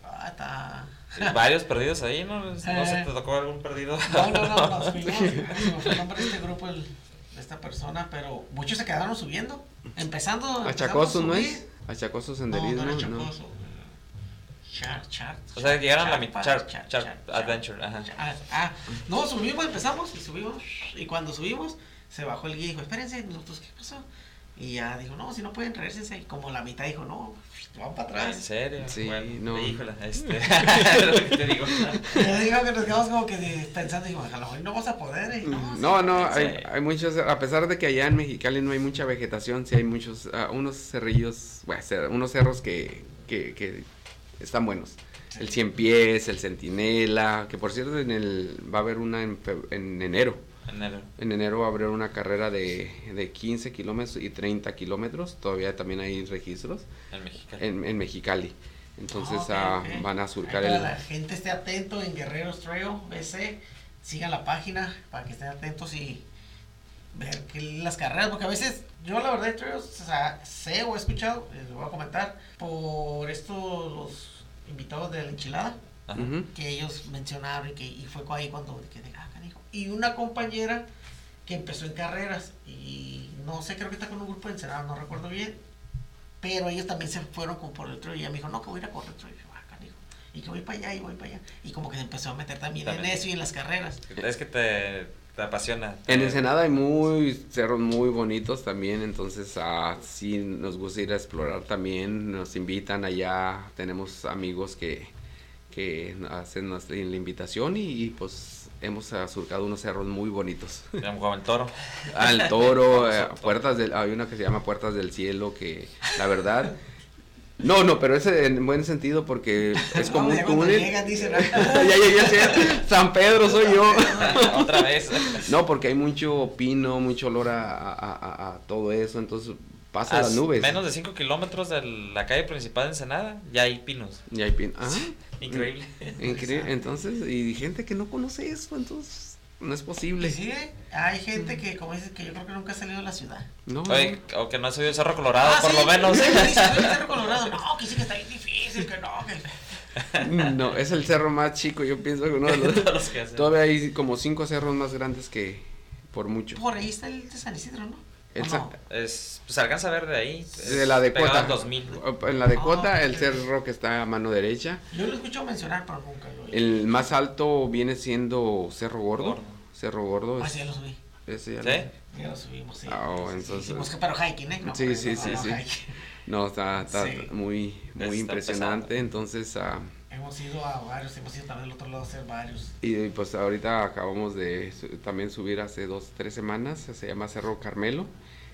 Ah, está.
Sí, Varios perdidos ahí, ¿no? ¿No se
Eh.
te tocó algún perdido?
No, no, no, nos fuimos. Se fue el nombre de este grupo, el- de esta persona, pero muchos se quedaron subiendo. Empezando.
Achacoso, ¿no es? Achacoso
No,
senderismo,
no era
¿no?
Chacoso. Char, char.
O sea, llegaron a la mitad.
char,
Char,
char,
char,
char,
Adventure, ajá.
char. Ah, ah, no, subimos, empezamos y subimos. Y cuando subimos, se bajó el guía y dijo, espérense, nosotros, ¿qué pasó? Y ya dijo, no, si no pueden regresense. Y como la mitad dijo, no, van para
Ah, ¿En
atrás.
serio?
Sí,
Bueno,
no.
Híjole, este. es lo que te digo.
Y yo digo que nos quedamos como que pensando, digo, a lo mejor no vamos a poder. Y no, sí,
No, no, hay, hay muchos, a pesar de que allá en Mexicali no hay mucha vegetación, sí hay muchos, ah, unos cerrillos, bueno, cer- unos cerros que, que, que están buenos. El Cien Pies, el Centinela, que por cierto en el, va a haber una en, fe- en enero.
Enero.
En enero va a haber una carrera de, de 15 kilómetros y 30 kilómetros, todavía también hay registros
En México.
en, en Mexicali. Entonces
Ok,
ah,
ok.
van a surcar el...
la gente esté atento en Guerreros Trail BC, sigan la página para que estén atentos y ver que las carreras, porque a veces yo la verdad trails, o sea, sé o he escuchado, les voy a comentar, por estos los invitados de la enchilada,
Ajá.
Que ellos mencionaron y que y fue ahí cuando ah, canijo. Y una compañera que empezó en carreras y no sé, creo que está con un grupo de Ensenada, no recuerdo bien, pero ellos también se fueron como por el trail y ella me dijo, no, que voy a ir a correr. Y yo, "Ah, canijo". Y que voy para allá y voy para allá. Y como que se empezó a meter también, en eso y en las carreras.
Es que te, te apasiona.
En Ensenada hay muy cerros muy bonitos también, entonces ah, sí nos gusta ir a explorar también, nos invitan allá, tenemos amigos que, que hacen la invitación y, y, pues hemos ah, surcado unos cerros muy bonitos.
Ya, Como el toro.
Al toro, eh, puertas del, hay una que se llama Puertas del Cielo que la verdad... No, no, pero ese en buen sentido porque es como
No,
un
ya
túnel.
llegan, dicen,
ya llegué a ser San Pedro soy yo.
Otra vez.
No, porque hay mucho pino, mucho olor a, a- a- a todo eso, entonces pasa
A
las nubes.
Menos de 5 kilómetros de la calle principal de Ensenada, ya hay pinos.
Y hay pino. Ah,
Increíble.
increíble. Entonces, y gente que no conoce eso, entonces no es posible.
Sí, hay gente que, como dices, que yo creo que nunca ha salido de la ciudad.
No,
Oye, o que no ha subido el Cerro Colorado,
Ah,
por
sí,
lo menos.
sí, sí, sí, el Cerro Colorado. No, que sí que está bien difícil, que no, que...
no, es el cerro más chico, yo pienso que uno de los-
los que hacen.
Todavía hay como cinco cerros más grandes que por mucho.
Por ahí está el de San Isidro, ¿no?
El
¿O
Sa-
no?
Es, pues alcanza a ver de ahí.
De la
al 2000.
En la de
Ah,
Cota, el cerro que está a mano derecha.
Yo lo escucho mencionar, pero nunca lo he
El más alto viene siendo Cerro Gordo.
Gordo.
Cerro Gordo.
Ah, sí, ya lo subí.
ese ya
¿Sí?
lo-
Ya lo subimos, sí.
Ah, oh,
Sí, sí,
entonces-
hicimos que- pero hiking, ¿eh? No,
Sí,
pero
sí,
no,
sí,
no,
sí. No, está, está
Sí.
muy, muy
Está
impresionante.
pesado.
Entonces, ah,
Hemos ido a varios, hemos ido también al otro lado a hacer varios.
y pues ahorita acabamos de su- también subir hace dos, tres semanas. Se llama Cerro Carmelo,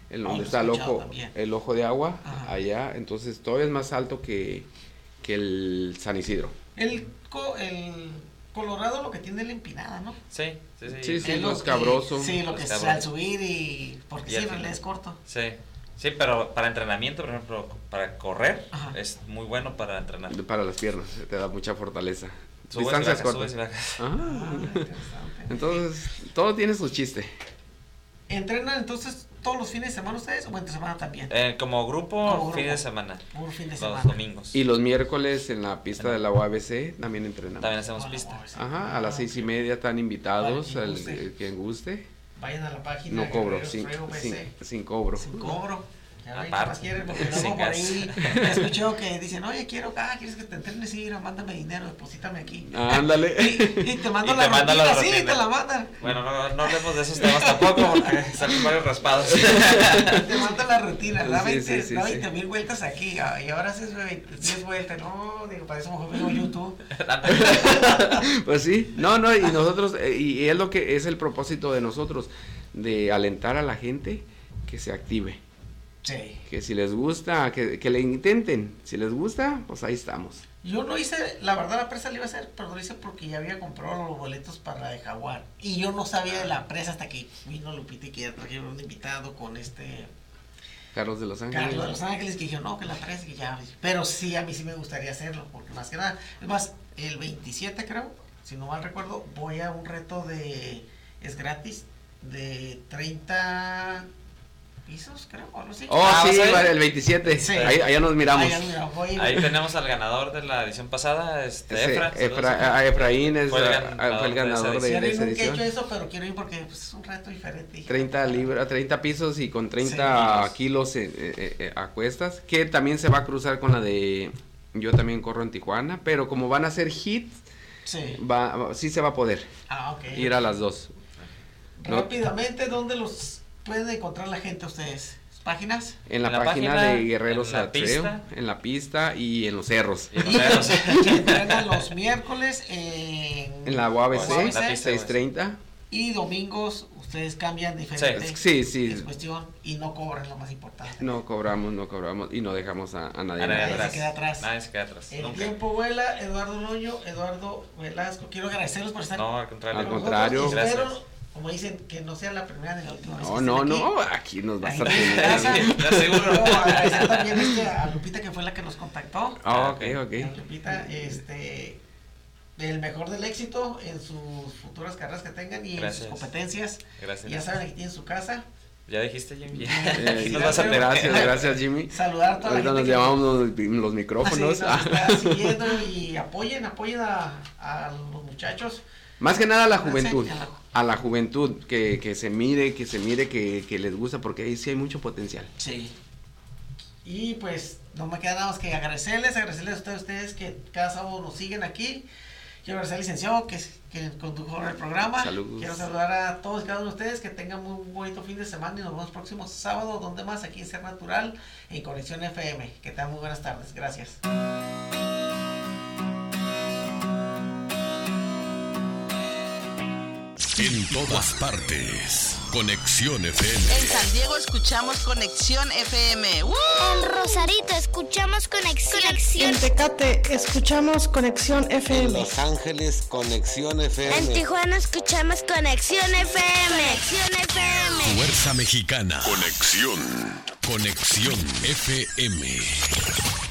en
Ah,
donde
lo he
está el ojo,
también.
el ojo de agua,
Ajá.
allá. Entonces, todavía es más alto que, que el San Isidro.
El, co- el Colorado lo que tiene es la empinada, ¿no?
Sí, sí, sí.
Sí, sí.
Es
lo escabroso.
Sí, lo que es al subir y... Porque
Y
sí, es corto.
Sí. Sí, pero para entrenamiento, por ejemplo, para correr,
Ajá.
es muy bueno para entrenar.
Para las piernas, te da mucha fortaleza.
Subes
Distancias
bajas,
cortas.
subes y bajas.
Ah,
Ah,
entonces, todo tiene su chiste.
¿Entrenan entonces todos los fines de semana ustedes o entre semana también?
Eh, como grupo,
Como
fin
grupo.
de semana.
Por fin de
Los
semana.
domingos.
Y los miércoles en la pista de la UABC también entrenamos.
También hacemos
Ah,
pista.
Ajá, a las seis y media están invitados, el quien guste.
Vayan a la página.
No cobro, sin, sin, sin cobro.
Sin cobro. ¿Qué
Aparte.
quieren? Porque
Sin
luego por
gas.
ahí escuché que dicen, oye, quiero, ah, ¿quieres que te entrenes? Sí, mira, mándame dinero, deposítame aquí.
Ándale.
Y, y te mando
Y
la
te manda
rutina,
la
sí,
rutina.
te la mandan.
Bueno, no, no hablemos de esos temas tampoco porque salen varios raspados.
Te mandan la rutina, da
Sí,
20
sí, sí,
da
sí.
20 mil vueltas aquí, y ahora haces 20 10 vueltas. No, digo, para eso mejor veo YouTube.
Pues sí, no, no, y nosotros, eh, y es lo que es el propósito de nosotros, de alentar a la gente que se active.
Sí.
Que si les gusta, que, que le intenten. Si les gusta, pues ahí estamos.
Yo no hice, la verdad la presa la iba a hacer, pero lo hice porque ya había comprado los boletos para la de Jaguar. Y yo no sabía de la presa hasta que vino Lupita y que ya trajeron un invitado con este
Carlos de Los Ángeles.
Carlos de Los Ángeles que dijo, no, que la presa, que ya. Pero sí, a mí sí me gustaría hacerlo, porque más que nada, es más, el 27 creo, si no mal recuerdo, voy a un reto de, es gratis, de 30 pisos, creo, o algo así.
Oh,
Ah,
sí, el 27.
Sí.
Ahí, allá nos miramos.
Ay, mira, voy-
Ahí tenemos al ganador de la edición pasada, este,
Ese,
Efra.
Efra- a Efraín es,
Fue el
ah,
ganador
fue el
de esa
ganador de,
Sí,
de esa
nunca he hecho
edición.
eso, pero quiero ir porque pues, es un reto diferente.
30 libras, 30 pisos y con 30
Sí.
kilos eh, eh, eh, a cuestas, que también se va a cruzar con la de, yo también corro en Tijuana, pero como van a ser hits,
Sí.
va, sí se va a poder
Ah, ok.
ir a las dos. No.
Rápidamente, ¿dónde los pueden encontrar la gente ustedes? ¿Páginas?
En la,
En la
página,
página,
de Guerreros
en la
a Trail,
pista.
en la pista y en los cerros.
Y los cerros.
entrenan los miércoles en,
En la UABC,
En pista,
630.
y domingos ustedes cambian diferente.
Sí, sí.
Es cuestión y no cobran lo más importante.
No cobramos, no cobramos y no dejamos a, a nadie.
A nadie
Nadie se
atrás.
queda atrás.
Nadie se queda atrás.
El
Nunca.
tiempo vuela, Eduardo Noño, Eduardo Velasco. Quiero agradecerles por estar
No, al contrario.
Al contrario.
espero. Como dicen, que no sea la primera ni la última vez.
No, no,
aquí.
no, aquí nos vas a
Ahí en casa.
tener.
Ya seguro.
No, agradecer también este, a Lupita que fue la que nos contactó.
Ah, ok,
A
ok.
Lupita, este, el mejor del éxito en sus futuras carreras que tengan y en
Gracias.
sus competencias.
Gracias.
Ya saben, aquí tienen su casa.
Ya dijiste, Jimmy.
Eh,
Aquí nos vas a tener.
gracias, gracias Jimmy.
Saludar a toda
Ahorita
la
nos
gente. que-
llamamos los, los
Así
micrófonos.
nos está siguiendo y apoyen, apoyen a, a los muchachos.
Más que nada a la juventud. A la juventud, que, que se mire, que se mire, que, que les gusta, porque ahí sí hay mucho potencial.
Sí. Y pues no me queda nada más que agradecerles, agradecerles a ustedes, ustedes que cada sábado nos siguen aquí. Quiero agradecer al licenciado que, que condujo el programa.
Saludos.
Quiero saludar a todos y cada uno de ustedes que tengan muy bonito fin de semana y nos vemos próximo sábado, donde más aquí en Ser Natural, en Conexión FM. Que tengan muy buenas tardes. Gracias.
En todas partes. Conexión FM.
En San Diego escuchamos Conexión FM. ¡Woo!
En Rosarito escuchamos conexión. Conexión.
En Tecate escuchamos Conexión
En
FM.
Los Ángeles, Conexión
En
FM.
Tijuana escuchamos conexión FM. Conexión FM.
Fuerza Mexicana. Conexión. Conexión FM.